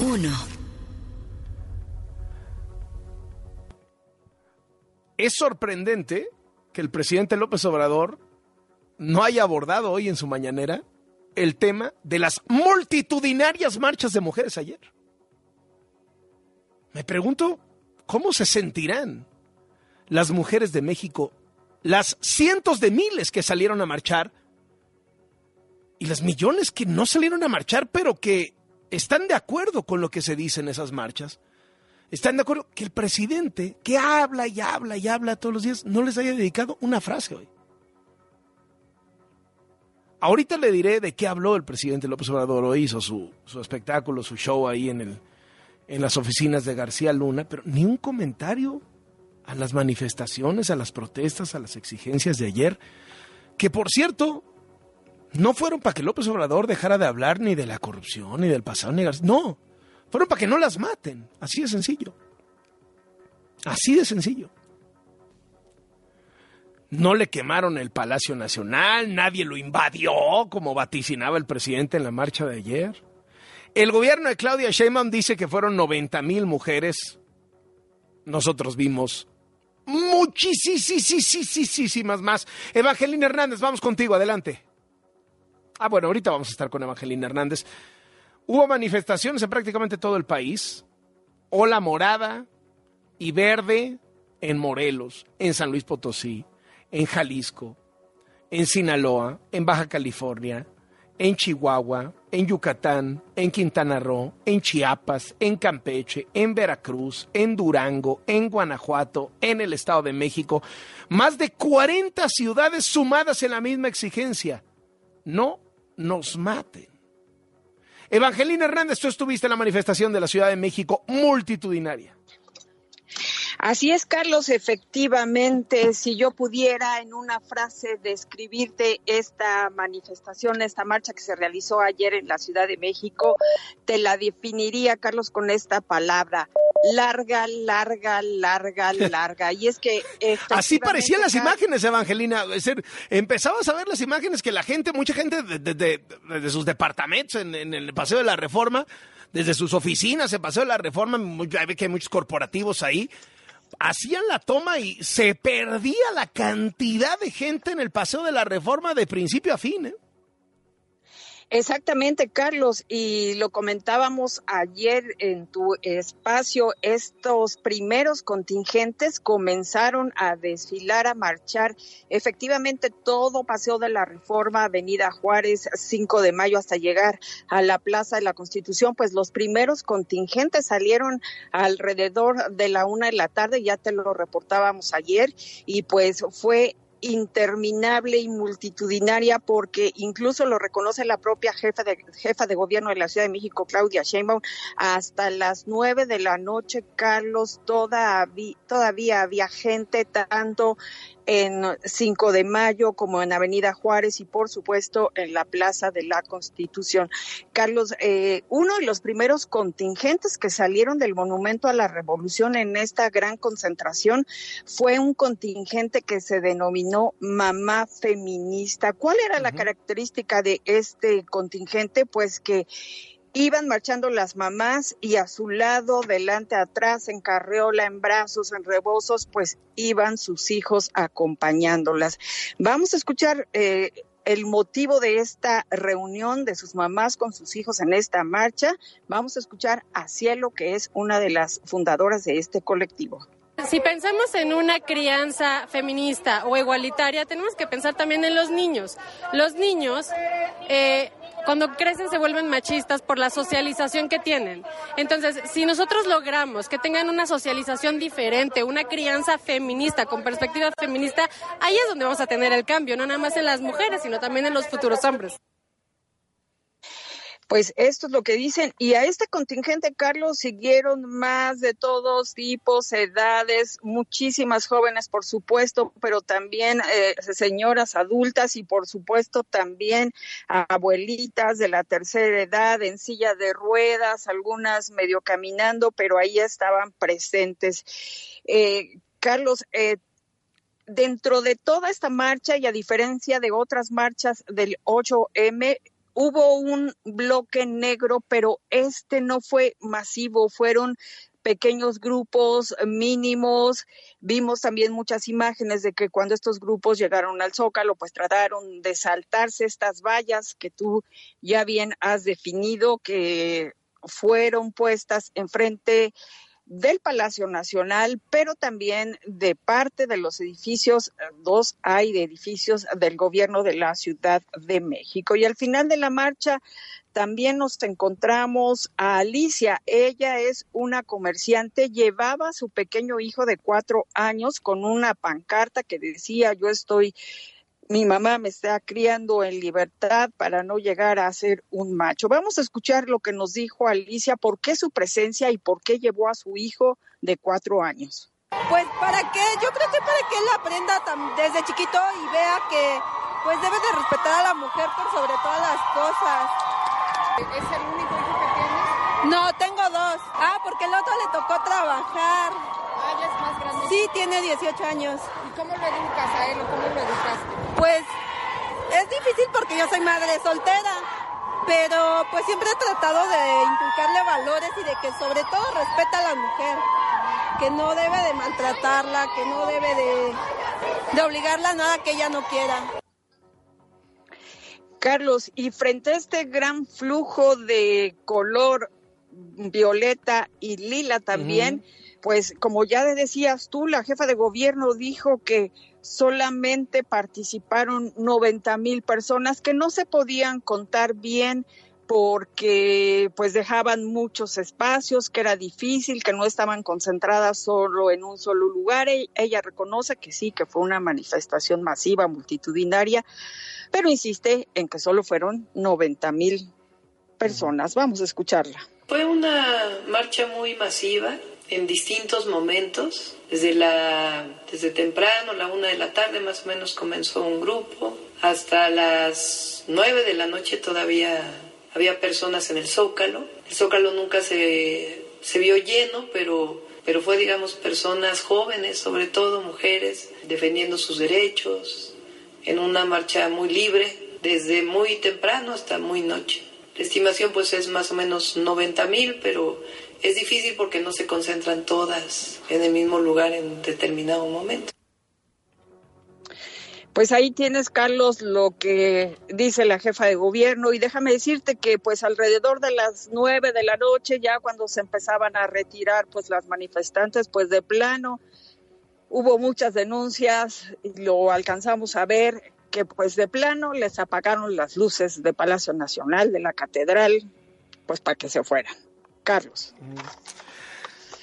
1. Es sorprendente que el presidente López Obrador no haya abordado hoy en su mañanera el tema de las multitudinarias marchas de mujeres ayer. Me pregunto, ¿cómo se sentirán las mujeres de México, las cientos de miles que salieron a marchar y las millones que no salieron a marchar, pero que están de acuerdo con lo que se dice en esas marchas? ¿Están de acuerdo que el presidente, que habla y habla y habla todos los días, no les haya dedicado una frase hoy? Ahorita le diré de qué habló el presidente López Obrador hoy, hizo su, su espectáculo, su show ahí en, el, en las oficinas de García Luna, pero ni un comentario a las manifestaciones, a las protestas, a las exigencias de ayer, que por cierto, no fueron para que López Obrador dejara de hablar ni de la corrupción, ni del pasado, ni García. No, fueron para que no las maten. Así de sencillo. Así de sencillo. No le quemaron el Palacio Nacional, nadie lo invadió, como vaticinaba el presidente en la marcha de ayer. El gobierno de Claudia Sheinbaum dice que fueron 90 mil mujeres. Nosotros vimos muchísimas más. Evangelina Hernández, vamos contigo, adelante. Ah, bueno, ahorita vamos a estar con Evangelina Hernández. Hubo manifestaciones en prácticamente todo el país. Ola morada y verde en Morelos, en San Luis Potosí, en Jalisco, en Sinaloa, en Baja California, en Chihuahua, en Yucatán, en Quintana Roo, en Chiapas, en Campeche, en Veracruz, en Durango, en Guanajuato, en el Estado de México. Más de 40 ciudades sumadas en la misma exigencia. No nos maten. Evangelina Hernández, tú estuviste en la manifestación de la Ciudad de México multitudinaria. Así es, Carlos, efectivamente, si yo pudiera en una frase describirte esta manifestación, esta marcha que se realizó ayer en la Ciudad de México, te la definiría, Carlos, con esta palabra, larga, larga, larga, larga. Y es que... Así parecían las imágenes, Evangelina. Es decir, empezabas a ver las imágenes que la gente, mucha gente desde sus departamentos en, en el Paseo de la Reforma, desde sus oficinas en Paseo de la Reforma, hay que hay muchos corporativos ahí, hacían la toma y se perdía la cantidad de gente en el Paseo de la Reforma de principio a fin. ¿eh? Exactamente, Carlos, y lo comentábamos ayer en tu espacio, estos primeros contingentes comenzaron a desfilar, a marchar, efectivamente todo Paseo de la Reforma, Avenida Juárez, 5 de mayo hasta llegar a la Plaza de la Constitución, pues los primeros contingentes salieron alrededor de la una de la tarde, ya te lo reportábamos ayer, y pues fue interminable y multitudinaria porque incluso lo reconoce la propia jefa de jefa de gobierno de la Ciudad de México Claudia Sheinbaum hasta las nueve de la noche Carlos todavía todavía había gente tanto en 5 de mayo, como en Avenida Juárez y por supuesto en la Plaza de la Constitución. Carlos, eh, uno de los primeros contingentes que salieron del Monumento a la Revolución en esta gran concentración fue un contingente que se denominó Mamá Feminista. ¿Cuál era la característica de este contingente? Pues que Iban marchando las mamás y a su lado, delante, atrás, en carreola, en brazos, en rebozos, pues iban sus hijos acompañándolas. Vamos a escuchar eh, el motivo de esta reunión de sus mamás con sus hijos en esta marcha. Vamos a escuchar a Cielo, que es una de las fundadoras de este colectivo. Si pensamos en una crianza feminista o igualitaria, tenemos que pensar también en los niños. Los niños eh, cuando crecen se vuelven machistas por la socialización que tienen. Entonces, si nosotros logramos que tengan una socialización diferente, una crianza feminista, con perspectiva feminista, ahí es donde vamos a tener el cambio, no nada más en las mujeres, sino también en los futuros hombres. Pues esto es lo que dicen. Y a este contingente, Carlos, siguieron más de todos tipos, edades, muchísimas jóvenes, por supuesto, pero también eh, señoras adultas y, por supuesto, también abuelitas de la tercera edad en silla de ruedas, algunas medio caminando, pero ahí estaban presentes. Eh, Carlos, eh, dentro de toda esta marcha y a diferencia de otras marchas del 8M, hubo un bloque negro, pero este no fue masivo, fueron pequeños grupos mínimos. Vimos también muchas imágenes de que cuando estos grupos llegaron al Zócalo, pues trataron de saltarse estas vallas que tú ya bien has definido, que fueron puestas enfrente del Palacio Nacional, pero también de parte de los edificios, dos hay de edificios del gobierno de la Ciudad de México. Y al final de la marcha también nos encontramos a Alicia. Ella es una comerciante, llevaba a su pequeño hijo de cuatro años con una pancarta que decía yo estoy mi mamá me está criando en libertad para no llegar a ser un macho. Vamos a escuchar lo que nos dijo Alicia, por qué su presencia y por qué llevó a su hijo de cuatro años. Pues para que, yo creo que para que él aprenda desde chiquito y vea que pues debe de respetar a la mujer por sobre todas las cosas. ¿Es el único hijo que tienes? No, tengo dos. Ah, porque el otro le tocó trabajar. Ah, ya es más grande. Sí, tiene 18 años. ¿Y cómo lo educas a él o cómo lo educaste? Pues es difícil porque yo soy madre soltera, pero pues siempre he tratado de inculcarle valores y de que sobre todo respeta a la mujer, que no debe de maltratarla, que no debe de, de obligarla a nada que ella no quiera. Carlos, y frente a este gran flujo de color violeta y lila también, pues como ya decías tú, la jefa de gobierno dijo que solamente participaron 90 mil personas que no se podían contar bien porque pues dejaban muchos espacios, que era difícil, que no estaban concentradas solo en un solo lugar. E, ella reconoce que sí, que fue una manifestación masiva, multitudinaria, pero insiste en que solo fueron 90 mil personas. Vamos a escucharla. Fue una marcha muy masiva, en distintos momentos. Desde, la, desde temprano, la una de la tarde más o menos comenzó un grupo. Hasta las nueve de la noche todavía había personas en el Zócalo. El Zócalo nunca se, se vio lleno, pero, pero fue, digamos, personas jóvenes, sobre todo mujeres, defendiendo sus derechos, en una marcha muy libre, desde muy temprano hasta muy noche. La estimación pues es más o menos 90 mil, pero es difícil porque no se concentran todas en el mismo lugar en determinado momento. Pues ahí tienes, Carlos, lo que dice la jefa de gobierno y déjame decirte que pues alrededor de las nueve de la noche, ya cuando se empezaban a retirar pues las manifestantes, pues de plano hubo muchas denuncias, y lo alcanzamos a ver, que pues de plano les apagaron las luces de Palacio Nacional, de la Catedral, pues para que se fueran. Carlos.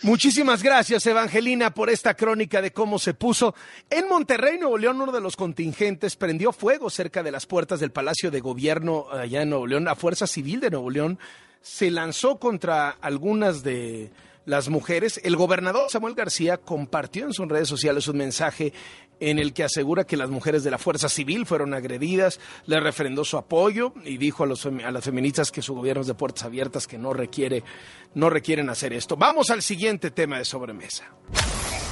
Muchísimas gracias, Evangelina, por esta crónica de cómo se puso. En Monterrey, Nuevo León, uno de los contingentes prendió fuego cerca de las puertas del Palacio de Gobierno allá en Nuevo León. La Fuerza Civil de Nuevo León se lanzó contra algunas de las mujeres. El gobernador Samuel García compartió en sus redes sociales un mensaje en el que asegura que las mujeres de la Fuerza Civil fueron agredidas, le refrendó su apoyo y dijo a, los, a las feministas que su gobierno es de puertas abiertas, que no, requiere, no requieren hacer esto. Vamos al siguiente tema de sobremesa.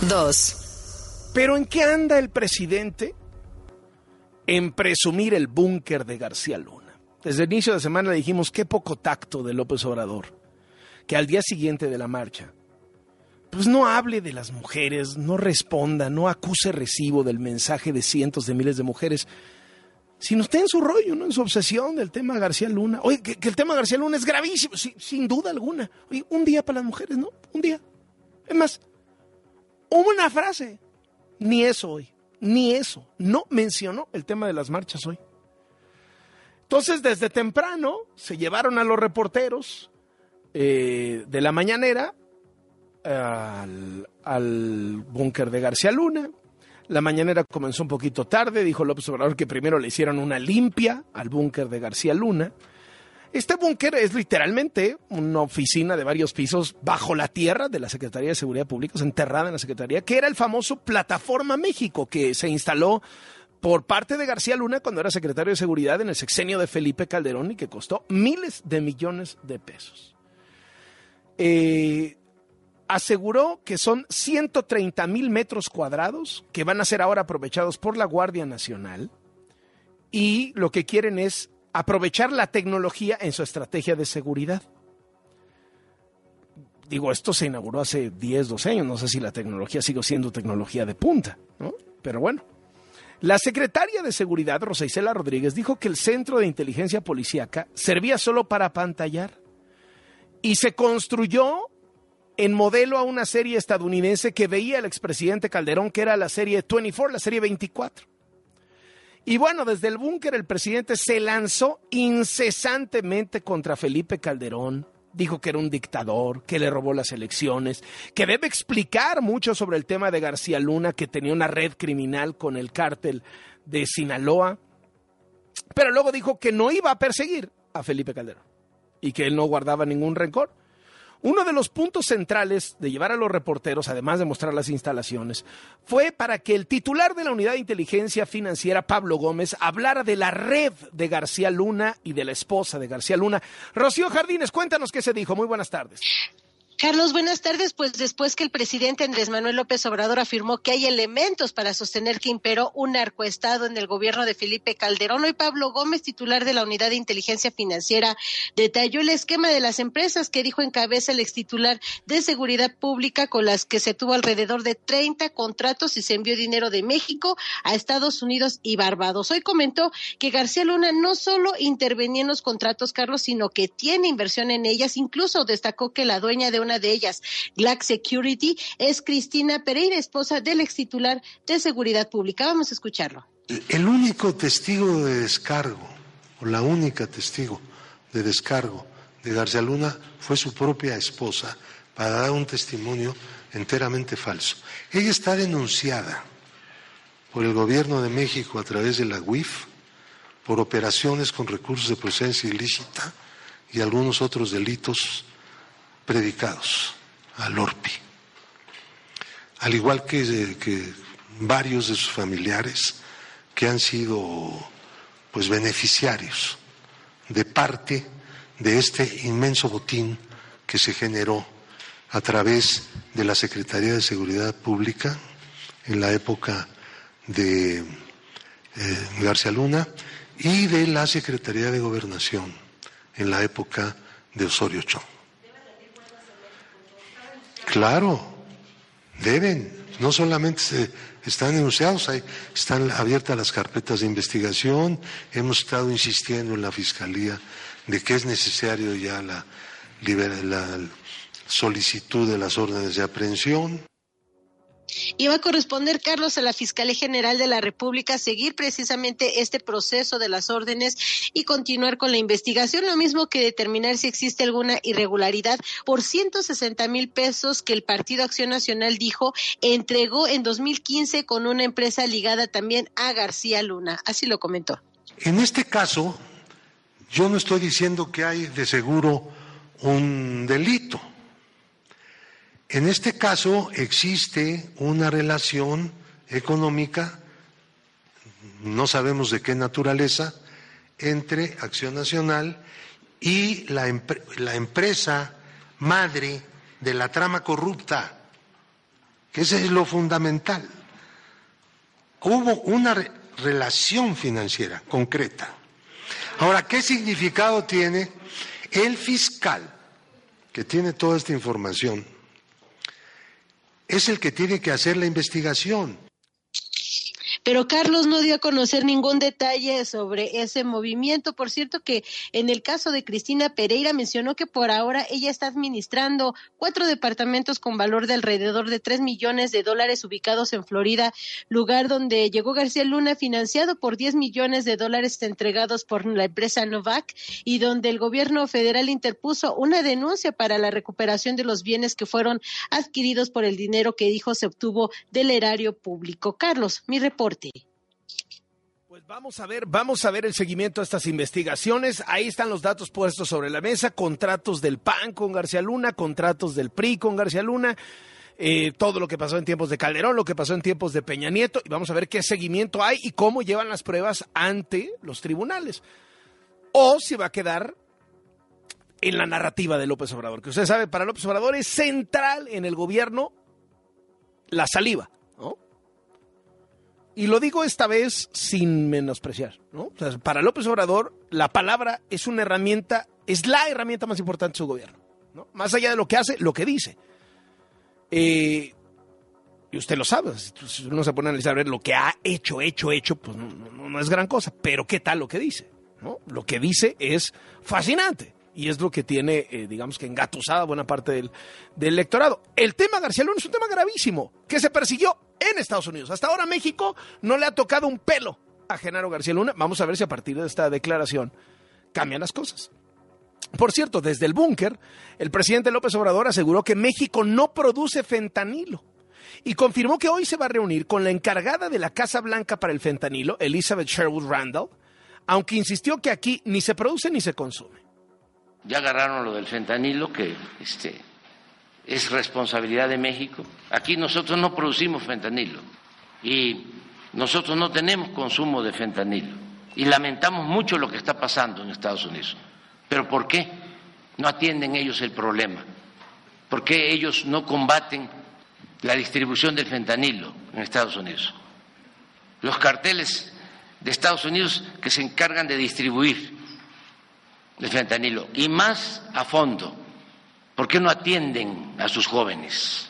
Dos. ¿Pero en qué anda el presidente? En presumir el búnker de García Luna. Desde el inicio de semana le dijimos qué poco tacto de López Obrador, que al día siguiente de la marcha pues no hable de las mujeres, no responda, no acuse recibo del mensaje de cientos de miles de mujeres, sino esté en su rollo, ¿no? en su obsesión del tema García Luna. Oye, que, el tema García Luna es gravísimo, sin duda alguna. Oye, un día para las mujeres, ¿no? Un día. Es más, una frase, ni eso hoy, ni eso. No mencionó el tema de las marchas hoy. Entonces, desde temprano se llevaron a los reporteros eh, de la mañanera al, búnker de García Luna. La mañanera comenzó un poquito tarde, dijo López Obrador que primero le hicieron una limpia al búnker de García Luna. Este búnker es literalmente una oficina de varios pisos bajo la tierra de la Secretaría de Seguridad Pública, enterrada en la Secretaría, que era el famoso Plataforma México, que se instaló por parte de García Luna cuando era secretario de Seguridad en el sexenio de Felipe Calderón y que costó miles de millones de pesos. Eh, aseguró que son 130 mil metros cuadrados que van a ser ahora aprovechados por la Guardia Nacional y lo que quieren es aprovechar la tecnología en su estrategia de seguridad. Digo, esto se inauguró hace 10, 12 años, no sé si la tecnología sigue siendo tecnología de punta, ¿no? Pero bueno. La secretaria de Seguridad, Rosa Isela Rodríguez, dijo que el Centro de Inteligencia Policíaca servía solo para pantallar y se construyó en modelo a una serie estadounidense que veía el expresidente Calderón, que era la serie 24, la serie 24. Y bueno, desde el búnker el presidente se lanzó incesantemente contra Felipe Calderón. Dijo que era un dictador, que le robó las elecciones, que debe explicar mucho sobre el tema de García Luna, que tenía una red criminal con el cártel de Sinaloa. Pero luego dijo que no iba a perseguir a Felipe Calderón y que él no guardaba ningún rencor. Uno de los puntos centrales de llevar a los reporteros, además de mostrar las instalaciones, fue para que el titular de la Unidad de Inteligencia Financiera, Pablo Gómez, hablara de la red de García Luna y de la esposa de García Luna. Rocío Jardines, cuéntanos qué se dijo. Muy buenas tardes. Carlos, buenas tardes. Pues después que el presidente Andrés Manuel López Obrador afirmó que hay elementos para sostener que imperó un narcoestado en el gobierno de Felipe Calderón, hoy Pablo Gómez, titular de la Unidad de Inteligencia Financiera, detalló el esquema de las empresas que dijo encabeza el extitular de Seguridad Pública con las que se tuvo alrededor de 30 contratos y se envió dinero de México a Estados Unidos y Barbados. Hoy comentó que García Luna no solo intervenía en los contratos, Carlos, sino que tiene inversión en ellas. Incluso destacó que la dueña de una de ellas, Black Security, es Cristina Pereira, esposa del ex titular de Seguridad Pública. Vamos a escucharlo. El único testigo de descargo, o la única testigo de descargo de García Luna fue su propia esposa para dar un testimonio enteramente falso. Ella está denunciada por el gobierno de México a través de la UIF por operaciones con recursos de procedencia ilícita y algunos otros delitos predicados al Orpi, al igual que, que varios de sus familiares que han sido pues beneficiarios de parte de este inmenso botín que se generó a través de la Secretaría de Seguridad Pública en la época de eh, García Luna y de la Secretaría de Gobernación en la época de Osorio Chong. Claro, deben. No solamente están denunciados, hay, están abiertas las carpetas de investigación. Hemos estado insistiendo en la Fiscalía de que es necesario ya la, la solicitud de las órdenes de aprehensión. Y va a corresponder, Carlos, a la Fiscalía General de la República seguir precisamente este proceso de las órdenes y continuar con la investigación, lo mismo que determinar si existe alguna irregularidad por 160 mil pesos que el Partido Acción Nacional dijo entregó en 2015 con una empresa ligada también a García Luna. Así lo comentó. En este caso, yo no estoy diciendo que hay de seguro un delito. En este caso existe una relación económica, no sabemos de qué naturaleza, entre Acción Nacional y la, empresa madre de la trama corrupta, que ese es lo fundamental. Hubo una relación financiera concreta. Ahora, ¿qué significado tiene el fiscal que tiene toda esta información? Es el que tiene que hacer la investigación. Pero Carlos no dio a conocer ningún detalle sobre ese movimiento. Por cierto que en el caso de Cristina Pereira mencionó que por ahora ella está administrando cuatro departamentos con valor de alrededor de tres millones de dólares ubicados en Florida, lugar donde llegó García Luna financiado por diez millones de dólares entregados por la empresa Novak y donde el gobierno federal interpuso una denuncia para la recuperación de los bienes que fueron adquiridos por el dinero que dijo se obtuvo del erario público. Carlos, mi reporte. Pues vamos a ver, vamos a ver el seguimiento a estas investigaciones. Ahí están los datos puestos sobre la mesa, contratos del PAN con García Luna, contratos del PRI con García Luna. Eh, todo lo que pasó en tiempos de Calderón, lo que pasó en tiempos de Peña Nieto, y vamos a ver qué seguimiento hay y cómo llevan las pruebas ante los tribunales. O si va a quedar en la narrativa de López Obrador, que usted sabe, para López Obrador es central en el gobierno la saliva Y lo digo esta vez sin menospreciar, ¿no? O sea, para López Obrador, la palabra es una herramienta, es la herramienta más importante de su gobierno, ¿no? Más allá de lo que hace, lo que dice. Eh, y usted lo sabe, si uno se pone a analizar lo que ha hecho, hecho, hecho, pues no, no, no, es gran cosa. Pero ¿qué tal lo que dice? ¿no? Lo que dice es fascinante y es lo que tiene, eh, digamos que engatusada buena parte del, del, electorado. El tema García Luna es un tema gravísimo que se persiguió en Estados Unidos. Hasta ahora México no le ha tocado un pelo a Genaro García Luna. Vamos a ver si a partir de esta declaración cambian las cosas. Por cierto, desde el búnker, el presidente López Obrador aseguró que México no produce fentanilo y confirmó que hoy se va a reunir con la encargada de la Casa Blanca para el fentanilo, Elizabeth Sherwood Randall, aunque insistió que aquí ni se produce ni se consume. Ya agarraron lo del fentanilo, que este, es responsabilidad de México. Aquí nosotros no producimos fentanilo y nosotros no tenemos consumo de fentanilo y lamentamos mucho lo que está pasando en Estados Unidos. Pero ¿por qué no atienden ellos el problema? ¿Por qué ellos no combaten la distribución del fentanilo en Estados Unidos? Los carteles de Estados Unidos que se encargan de distribuir el fentanilo y más a fondo. ¿Por qué no atienden a sus jóvenes?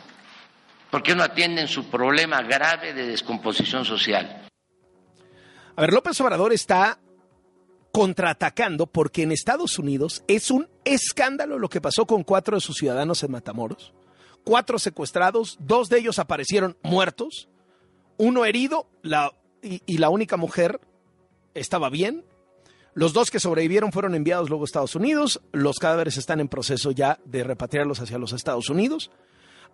¿Por qué no atienden su problema grave de descomposición social? A ver, López Obrador está contraatacando porque en Estados Unidos es un escándalo lo que pasó con cuatro de sus ciudadanos en Matamoros. Cuatro secuestrados, dos de ellos aparecieron muertos, uno herido la, y, y la única mujer estaba bien. Los dos que sobrevivieron fueron enviados luego a Estados Unidos. Los cadáveres están en proceso ya de repatriarlos hacia los Estados Unidos.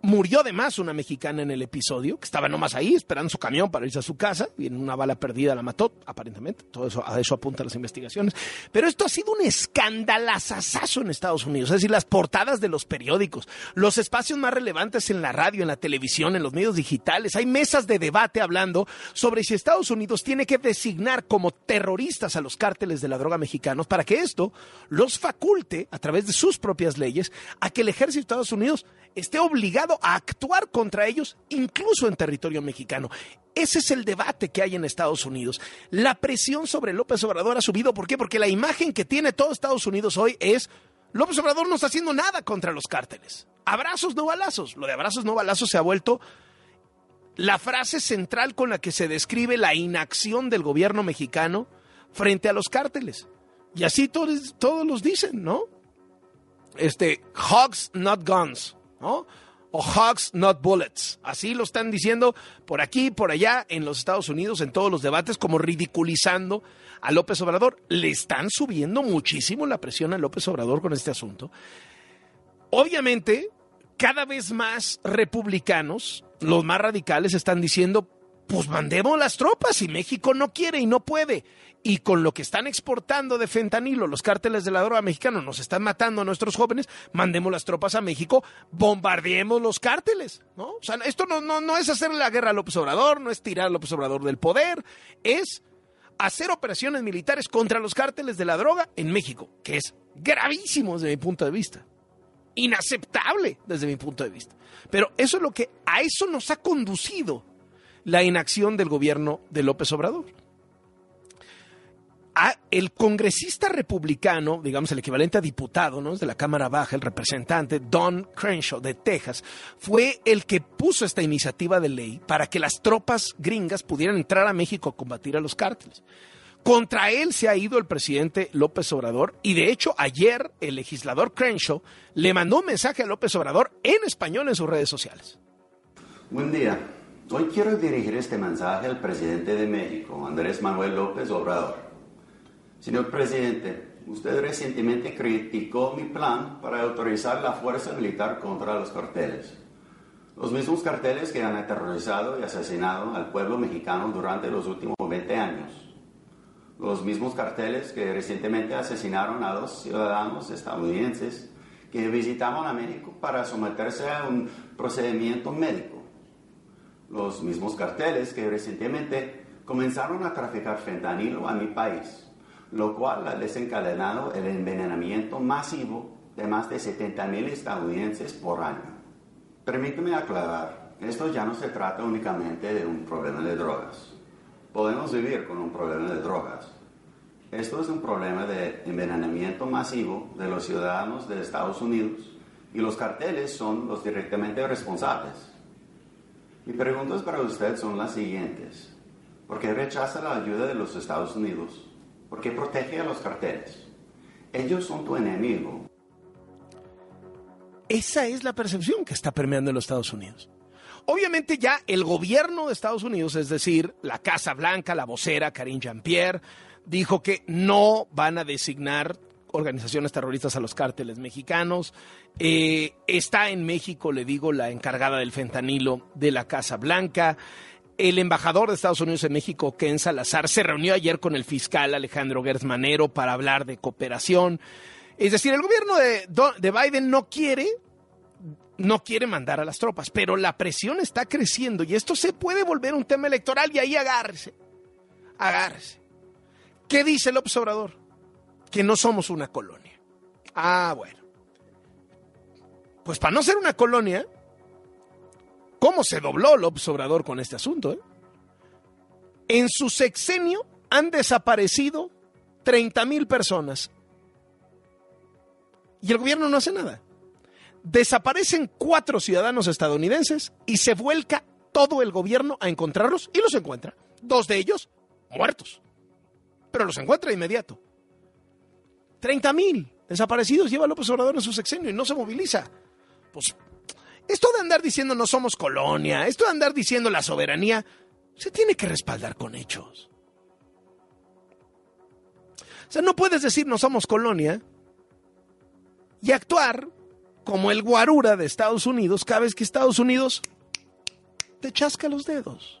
Murió además una mexicana en el episodio, que estaba nomás ahí esperando su camión para irse a su casa y en una bala perdida la mató, aparentemente. Todo eso, a eso apuntan las investigaciones. Pero esto ha sido un escandalazazazo en Estados Unidos. Es decir, las portadas de los periódicos, los espacios más relevantes en la radio, en la televisión, en los medios digitales. Hay mesas de debate hablando sobre si Estados Unidos tiene que designar como terroristas a los cárteles de la droga mexicanos para que esto los faculte, a través de sus propias leyes, a que el ejército de Estados Unidos esté obligado a actuar contra ellos, incluso en territorio mexicano. Ese es el debate que hay en Estados Unidos. La presión sobre López Obrador ha subido. ¿Por qué? Porque la imagen que tiene todo Estados Unidos hoy es López Obrador no está haciendo nada contra los cárteles. Abrazos, no balazos. Lo de abrazos, no balazos se ha vuelto la frase central con la que se describe la inacción del gobierno mexicano frente a los cárteles. Y así todos, todos los dicen, ¿no? Este, hogs, not guns. ¿No? O hogs, not bullets. Así lo están diciendo por aquí, por allá, en los Estados Unidos, en todos los debates, como ridiculizando a López Obrador. Le están subiendo muchísimo la presión a López Obrador con este asunto. Obviamente, cada vez más republicanos, los más radicales, están diciendo, pues mandemos las tropas y México no quiere y no puede. Y con lo que están exportando de fentanilo, los cárteles de la droga mexicano nos están matando a nuestros jóvenes, mandemos las tropas a México, bombardeemos los cárteles, ¿no? O sea, esto no, no, no es hacer la guerra a López Obrador, no es tirar a López Obrador del poder, es hacer operaciones militares contra los cárteles de la droga en México, que es gravísimo desde mi punto de vista. Inaceptable desde mi punto de vista. Pero eso es lo que a eso nos ha conducido la inacción del gobierno de López Obrador. A el congresista republicano, digamos el equivalente a diputado, ¿no? de la Cámara Baja, el representante Don Crenshaw de Texas, fue el que puso esta iniciativa de ley para que las tropas gringas pudieran entrar a México a combatir a los cárteles. Contra él se ha ido el presidente López Obrador y de hecho ayer el legislador Crenshaw le mandó un mensaje a López Obrador en español en sus redes sociales. Buen día. Hoy quiero dirigir este mensaje al presidente de México, Andrés Manuel López Obrador. Señor presidente, usted recientemente criticó mi plan para autorizar la fuerza militar contra los carteles. Los mismos carteles que han aterrorizado y asesinado al pueblo mexicano durante los últimos 20 años. Los mismos carteles que recientemente asesinaron a dos ciudadanos estadounidenses que visitaron a México para someterse a un procedimiento médico los mismos carteles que recientemente comenzaron a traficar fentanilo a mi país, lo cual ha desencadenado el envenenamiento masivo de más de 70.000 estadounidenses por año. Permíteme aclarar, esto ya no se trata únicamente de un problema de drogas. podemos vivir con un problema de drogas. Esto es un problema de envenenamiento masivo de los ciudadanos de Estados Unidos y los carteles son los directamente responsables. Mis preguntas para usted son las siguientes. ¿Por qué rechaza la ayuda de los Estados Unidos? ¿Por qué protege a los carteles? Ellos son tu enemigo. Esa es la percepción que está permeando en los Estados Unidos. Obviamente ya el gobierno de Estados Unidos, es decir, la Casa Blanca, la vocera Karine Jean-Pierre, dijo que no van a designar organizaciones terroristas a los cárteles mexicanos. Eh, está en México, le digo, la encargada del fentanilo de la Casa Blanca. El embajador de Estados Unidos en México, Ken Salazar, se reunió ayer con el fiscal Alejandro Gersmanero para hablar de cooperación. Es decir, el gobierno de, de Biden no quiere no quiere mandar a las tropas, pero la presión está creciendo y esto se puede volver un tema electoral y ahí agárrese, agárrese. ¿Qué dice el observador? Que no somos una colonia. Ah, bueno. Pues para no ser una colonia, ¿cómo se dobló el observador con este asunto? Eh? En su sexenio han desaparecido 30 mil personas y el gobierno no hace nada desaparecen cuatro ciudadanos estadounidenses y se vuelca todo el gobierno a encontrarlos y los encuentra. Dos de ellos muertos, pero los encuentra de inmediato. 30 mil desaparecidos lleva López Obrador en su sexenio y no se moviliza. Pues esto de andar diciendo no somos colonia, esto de andar diciendo la soberanía, se tiene que respaldar con hechos. O sea, no puedes decir no somos colonia y actuar como el guarura de Estados Unidos cada vez que Estados Unidos te chasca los dedos.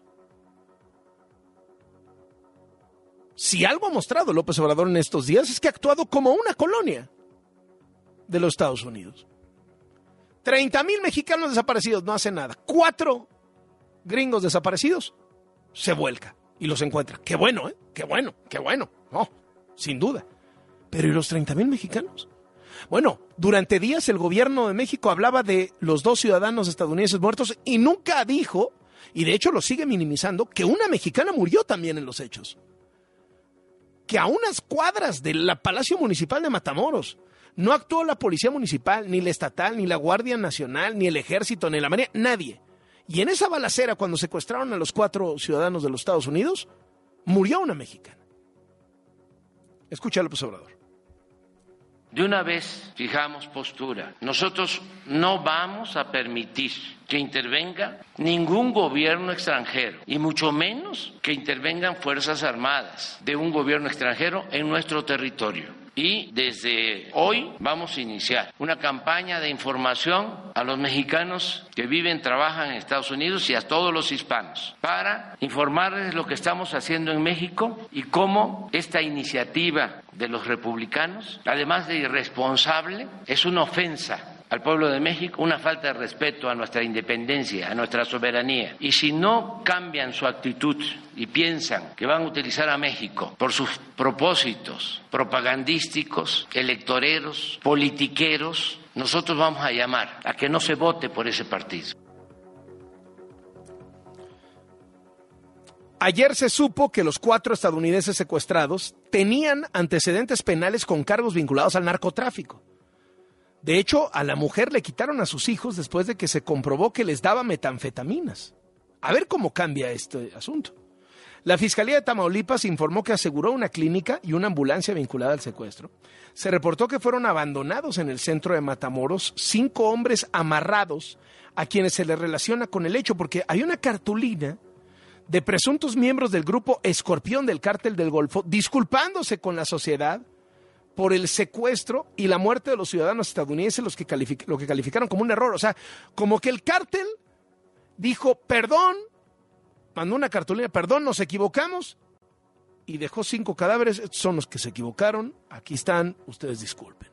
Si algo ha mostrado López Obrador en estos días es que ha actuado como una colonia de los Estados Unidos. 30 mil mexicanos desaparecidos, no hace nada. Cuatro gringos desaparecidos, se vuelca y los encuentra. Qué bueno, ¿eh? Qué bueno, qué bueno. No, sin duda. Pero ¿y los 30 mil mexicanos? Bueno, durante días el gobierno de México hablaba de los dos ciudadanos estadounidenses muertos y nunca dijo, y de hecho lo sigue minimizando, que una mexicana murió también en los hechos. Que a unas cuadras del Palacio Municipal de Matamoros no actuó la Policía Municipal, ni la Estatal, ni la Guardia Nacional, ni el Ejército, ni la Marina, nadie. Y en esa balacera, cuando secuestraron a los cuatro ciudadanos de los Estados Unidos, murió una mexicana. Escucha López Obrador de una vez fijamos postura. Nosotros no vamos a permitir que intervenga ningún gobierno extranjero y mucho menos que intervengan fuerzas armadas de un gobierno extranjero en nuestro territorio. Y desde hoy vamos a iniciar una campaña de información a los mexicanos que viven, trabajan en Estados Unidos y a todos los hispanos para informarles lo que estamos haciendo en México y cómo esta iniciativa de los republicanos, además de irresponsable, es una ofensa al pueblo de México una falta de respeto a nuestra independencia, a nuestra soberanía. Y si no cambian su actitud y piensan que van a utilizar a México por sus propósitos propagandísticos, electoreros, politiqueros, nosotros vamos a llamar a que no se vote por ese partido. Ayer se supo que los cuatro estadounidenses secuestrados tenían antecedentes penales con cargos vinculados al narcotráfico. De hecho, a la mujer le quitaron a sus hijos después de que se comprobó que les daba metanfetaminas. A ver cómo cambia este asunto. La Fiscalía de Tamaulipas informó que aseguró una clínica y una ambulancia vinculada al secuestro. Se reportó que fueron abandonados en el centro de Matamoros cinco hombres amarrados a quienes se les relaciona con el hecho, porque hay una cartulina de presuntos miembros del grupo Escorpión del Cártel del Golfo disculpándose con la sociedad por el secuestro y la muerte de los ciudadanos estadounidenses, los que lo que calificaron como un error. O sea, como que el cártel dijo, perdón, mandó una cartulina, perdón, nos equivocamos, y dejó cinco cadáveres, estos son los que se equivocaron, aquí están, ustedes disculpen.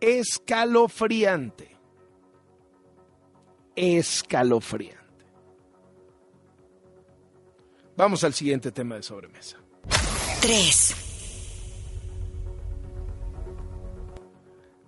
Escalofriante. Escalofriante. Vamos al siguiente tema de sobremesa. 3.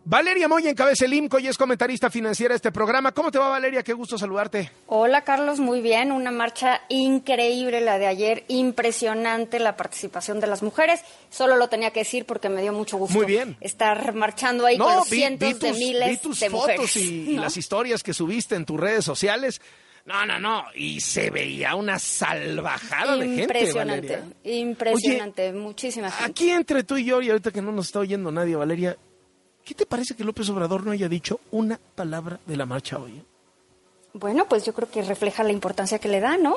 Valeria Moya encabeza el IMCO y es comentarista financiera de este programa. ¿Cómo te va, Valeria? Qué gusto saludarte. Hola, Carlos. Muy bien. Una marcha increíble la de ayer. Impresionante la participación de las mujeres. Solo lo tenía que decir porque me dio mucho gusto Muy bien. estar marchando ahí con los cientos de miles vi tus de fotos mujeres. y, y ¿no? las historias que subiste en tus redes sociales. No, no, no. Y se veía una salvajada de gente, Impresionante, Valeria. impresionante. Muchísima gente. Aquí entre tú y yo, y ahorita que no nos está oyendo nadie, Valeria, ¿qué te parece que López Obrador no haya dicho una palabra de la marcha hoy? Bueno, pues yo creo que refleja la importancia que le da, ¿no?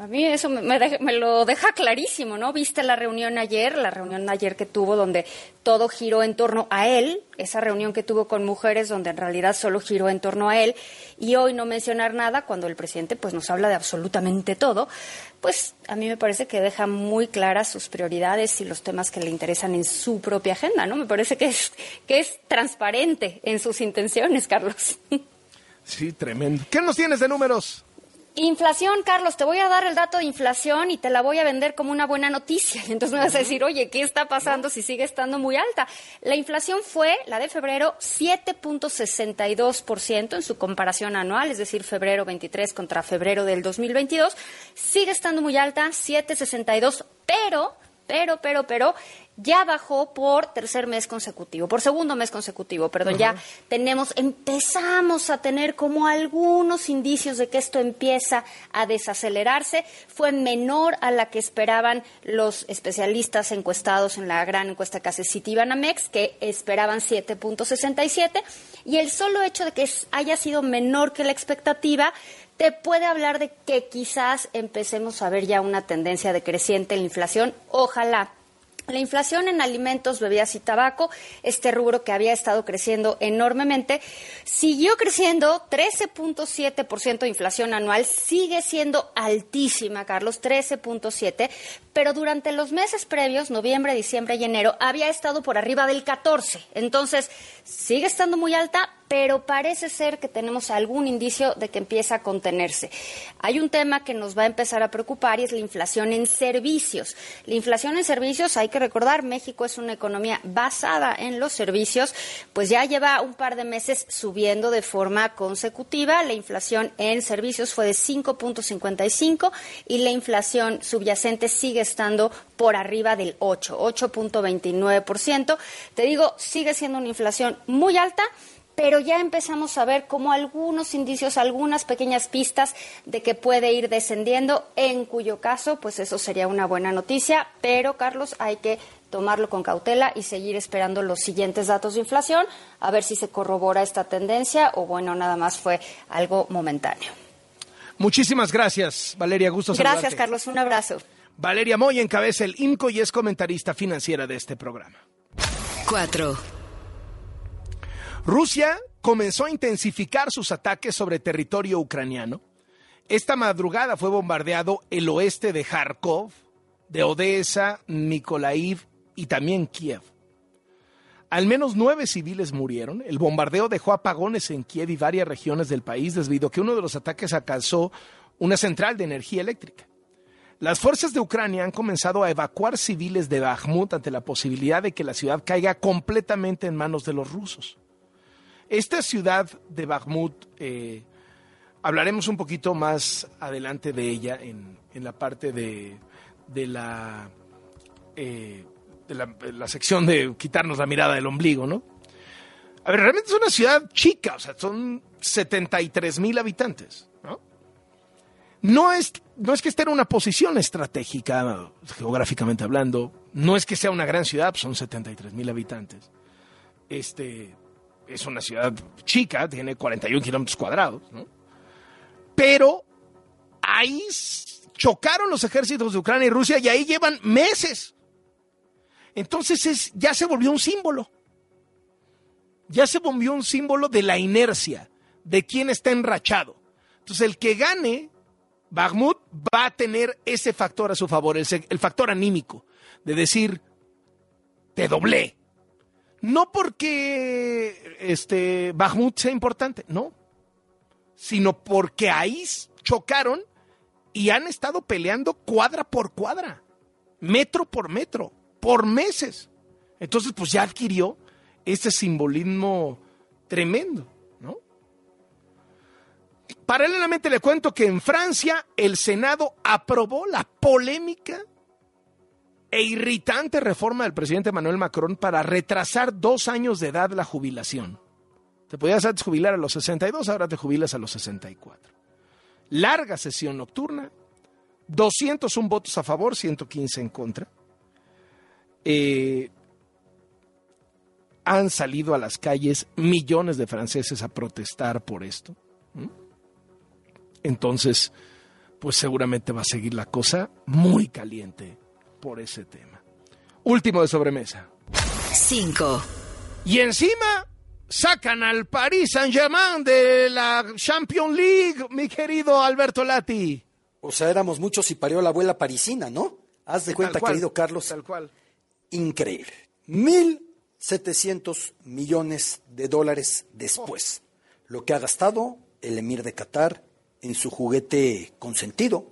A mí eso me, me lo deja clarísimo, ¿no? Viste la reunión ayer, la reunión ayer que tuvo donde todo giró en torno a él, esa reunión que tuvo con mujeres donde en realidad solo giró en torno a él, y hoy no mencionar nada cuando el presidente pues nos habla de absolutamente todo, pues a mí me parece que deja muy claras sus prioridades y los temas que le interesan en su propia agenda, ¿no? Me parece que es, que es transparente en sus intenciones, Carlos. Sí, tremendo. ¿Qué nos tienes de números? Inflación, Carlos, te voy a dar el dato de inflación y te la voy a vender como una buena noticia. Y entonces me vas a decir, oye, ¿qué está pasando si sigue estando muy alta? La inflación fue, la de febrero, 7.62% en su comparación anual, es decir, febrero 23 contra febrero del 2022. Sigue estando muy alta, 7.62, pero, pero, pero, pero, ya bajó por tercer mes consecutivo, por segundo mes consecutivo, perdón, ya tenemos, empezamos a tener como algunos indicios de que esto empieza a desacelerarse. Fue menor a la que esperaban los especialistas encuestados en la gran encuesta que hace Citibanamex, que esperaban 7.67, y el solo hecho de que haya sido menor que la expectativa te puede hablar de que quizás empecemos a ver ya una tendencia decreciente en la inflación. Ojalá. La inflación en alimentos, bebidas y tabaco, este rubro que había estado creciendo enormemente, siguió creciendo 13.7% de inflación anual, sigue siendo altísima, Carlos, 13.7, pero durante los meses previos, noviembre, diciembre y enero, había estado por arriba del 14. Entonces, sigue estando muy alta, pero parece ser que tenemos algún indicio de que empieza a contenerse. Hay un tema que nos va a empezar a preocupar y es la inflación en servicios. La inflación en servicios, hay que recordar, México es una economía basada en los servicios, pues ya lleva un par de meses subiendo de forma consecutiva. La inflación en servicios fue de 5.55 y la inflación subyacente sigue estando por arriba del 8, 8.29%. Te digo, sigue siendo una inflación muy alta pero ya empezamos a ver como algunos indicios, algunas pequeñas pistas de que puede ir descendiendo, en cuyo caso, pues eso sería una buena noticia, pero Carlos, hay que tomarlo con cautela y seguir esperando los siguientes datos de inflación, a ver si se corrobora esta tendencia o bueno, nada más fue algo momentáneo. Muchísimas gracias, Valeria. Gusto saludarte. Gracias, Carlos, un abrazo. Valeria Moya encabeza el IMCO y es comentarista financiera de este programa. 4. Rusia comenzó a intensificar sus ataques sobre territorio ucraniano. Esta madrugada fue bombardeado el oeste de Kharkov, de Odessa, Mykolaiv y también Kiev. Al menos nueve civiles murieron. El bombardeo dejó apagones en Kiev y varias regiones del país debido a que uno de los ataques alcanzó una central de energía eléctrica. Las fuerzas de Ucrania han comenzado a evacuar civiles de Bakhmut ante la posibilidad de que la ciudad caiga completamente en manos de los rusos. Esta ciudad de Bakhmut, eh, hablaremos un poquito más adelante de ella en, la parte de, de la, eh, de la, de la sección de quitarnos la mirada del ombligo, ¿no? A ver, realmente es una ciudad chica, o sea, son 73 mil habitantes, ¿no? No es, no es que esté en una posición estratégica, geográficamente hablando, no es que sea una gran ciudad, son 73 mil habitantes. Este, es una ciudad chica, tiene 41 kilómetros cuadrados, ¿no? Pero ahí chocaron los ejércitos de Ucrania y Rusia y ahí llevan meses. Entonces es, ya se volvió un símbolo. Ya se volvió un símbolo de la inercia, de quién está enrachado. Entonces el que gane Bakhmut va a tener ese factor a su favor, el, factor anímico, de decir, te doblé. No porque este Bakhmut sea importante, no, sino porque ahí chocaron y han estado peleando cuadra por cuadra, metro por metro, por meses. Entonces, pues ya adquirió este simbolismo tremendo. Paralelamente le cuento que en Francia el Senado aprobó la polémica e irritante reforma del presidente Manuel Macron para retrasar dos años de edad la jubilación. Te podías jubilar a los 62, ahora te jubilas a los 64. Larga sesión nocturna, 201 votos a favor, 115 en contra. Eh, han salido a las calles millones de franceses a protestar por esto. Entonces, pues seguramente va a seguir la cosa muy caliente por ese tema. Último de sobremesa. 5. Y encima sacan al Paris Saint-Germain de la Champions League, mi querido Alberto Lati. O sea, éramos muchos y parió la abuela parisina, ¿no? Haz de cuenta, cual, querido Carlos. Tal cual. Increíble. 1.700 millones de dólares después. Lo que ha gastado el emir de Qatar en su juguete consentido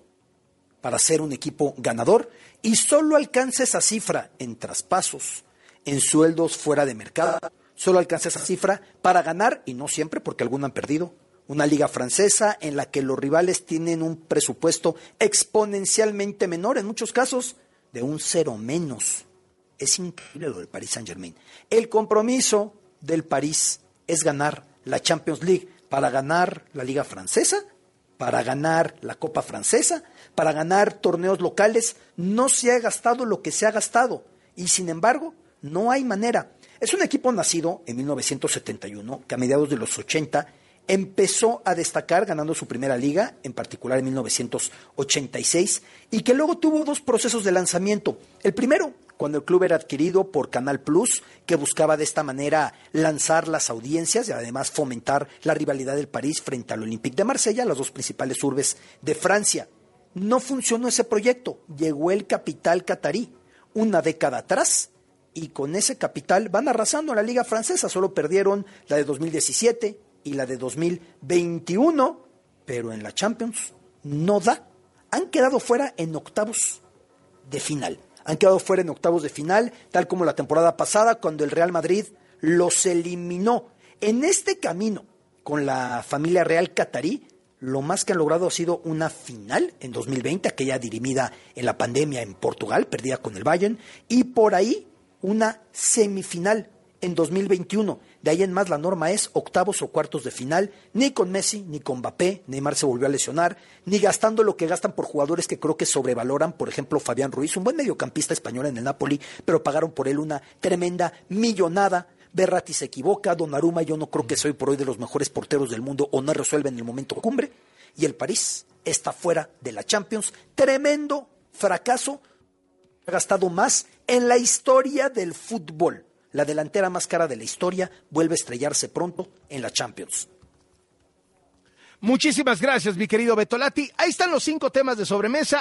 para ser un equipo ganador y solo alcanza esa cifra en traspasos, en sueldos fuera de mercado. Solo alcanza esa cifra para ganar, y no siempre porque algunos han perdido, una liga francesa en la que los rivales tienen un presupuesto exponencialmente menor, en muchos casos de un cero menos. Es increíble lo del Paris Saint Germain. El compromiso del París es ganar la Champions League para ganar la liga francesa, para ganar la Copa francesa, para ganar torneos locales. No se ha gastado lo que se ha gastado y sin embargo no hay manera. Es un equipo nacido en 1971 que a mediados de los 80 empezó a destacar ganando su primera liga, en particular en 1986, y que luego tuvo dos procesos de lanzamiento. El primero, cuando el club era adquirido por Canal Plus, que buscaba de esta manera lanzar las audiencias y además fomentar la rivalidad del París frente al Olympique de Marsella, las dos principales urbes de Francia. No funcionó ese proyecto, llegó el capital catarí. Una década atrás, y con ese capital van arrasando en la liga francesa. Solo perdieron la de 2017 y la de 2021, pero en la Champions no da. Han quedado fuera en octavos de final. Han quedado fuera en octavos de final, tal como la temporada pasada, cuando el Real Madrid los eliminó. En este camino, con la familia real catarí, lo más que han logrado ha sido una final en 2020, aquella dirimida en la pandemia en Portugal, perdida con el Bayern, y por ahí una semifinal en 2021. De ahí en más la norma es octavos o cuartos de final, ni con Messi, ni con Mbappé, Neymar se volvió a lesionar, ni gastando lo que gastan por jugadores que creo que sobrevaloran, por ejemplo Fabián Ruiz, un buen mediocampista español en el Napoli, pero pagaron por él una tremenda millonada. Berratti se equivoca, Donnarumma yo no creo que soy por hoy de los mejores porteros del mundo o no resuelve en el momento cumbre, y el París está fuera de la Champions. Tremendo fracaso, ha gastado más en la historia del fútbol. La delantera más cara de la historia vuelve a estrellarse pronto en la Champions. Muchísimas gracias, mi querido Betolati. Ahí están los cinco temas de sobremesa.